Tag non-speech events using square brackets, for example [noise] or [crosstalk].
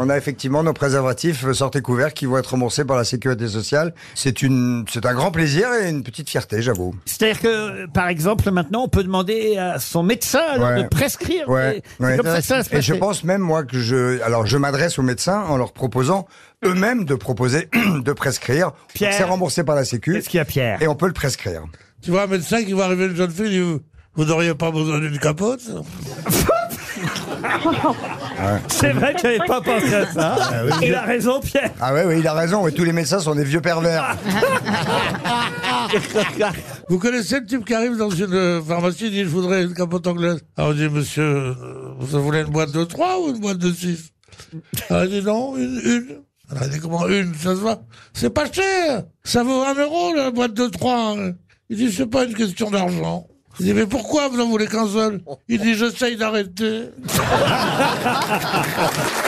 On a effectivement nos préservatifs euh, sortez couverts qui vont être remboursés par la sécurité sociale. C'est une, c'est un grand plaisir et une petite fierté, j'avoue. C'est-à-dire que, par exemple, maintenant, on peut demander à son médecin alors, Ouais. de prescrire. Ouais, C'est comme ça que ça va se Et je passer. pense même moi que je, alors je m'adresse aux médecins en leur proposant eux-mêmes de proposer [clears throat] de prescrire. Pierre. C'est remboursé par la Sécu. Qu'est-ce qu'il y a, Pierre? Et on peut le prescrire. Tu vois un médecin qui va arriver une jeune fille, il dit, vous, vous n'auriez pas besoin d'une capote? [laughs] C'est vrai que j'avais pas pensé à ça. Il a raison, Pierre. Ah ouais, oui, il a raison. oui, tous les médecins sont des vieux pervers. [laughs] Vous connaissez le type qui arrive dans une euh, pharmacie, il dit je voudrais une capote anglaise. Alors on dit monsieur, euh, vous voulez une boîte de 3 ou une boîte de 6 Alors il dit non, une. une. Alors il dit comment une, ça se va C'est pas cher Ça vaut un euro la boîte de 3. Il dit c'est pas une question d'argent. Il dit mais pourquoi vous en voulez qu'un seul? Il dit j'essaye d'arrêter. [laughs]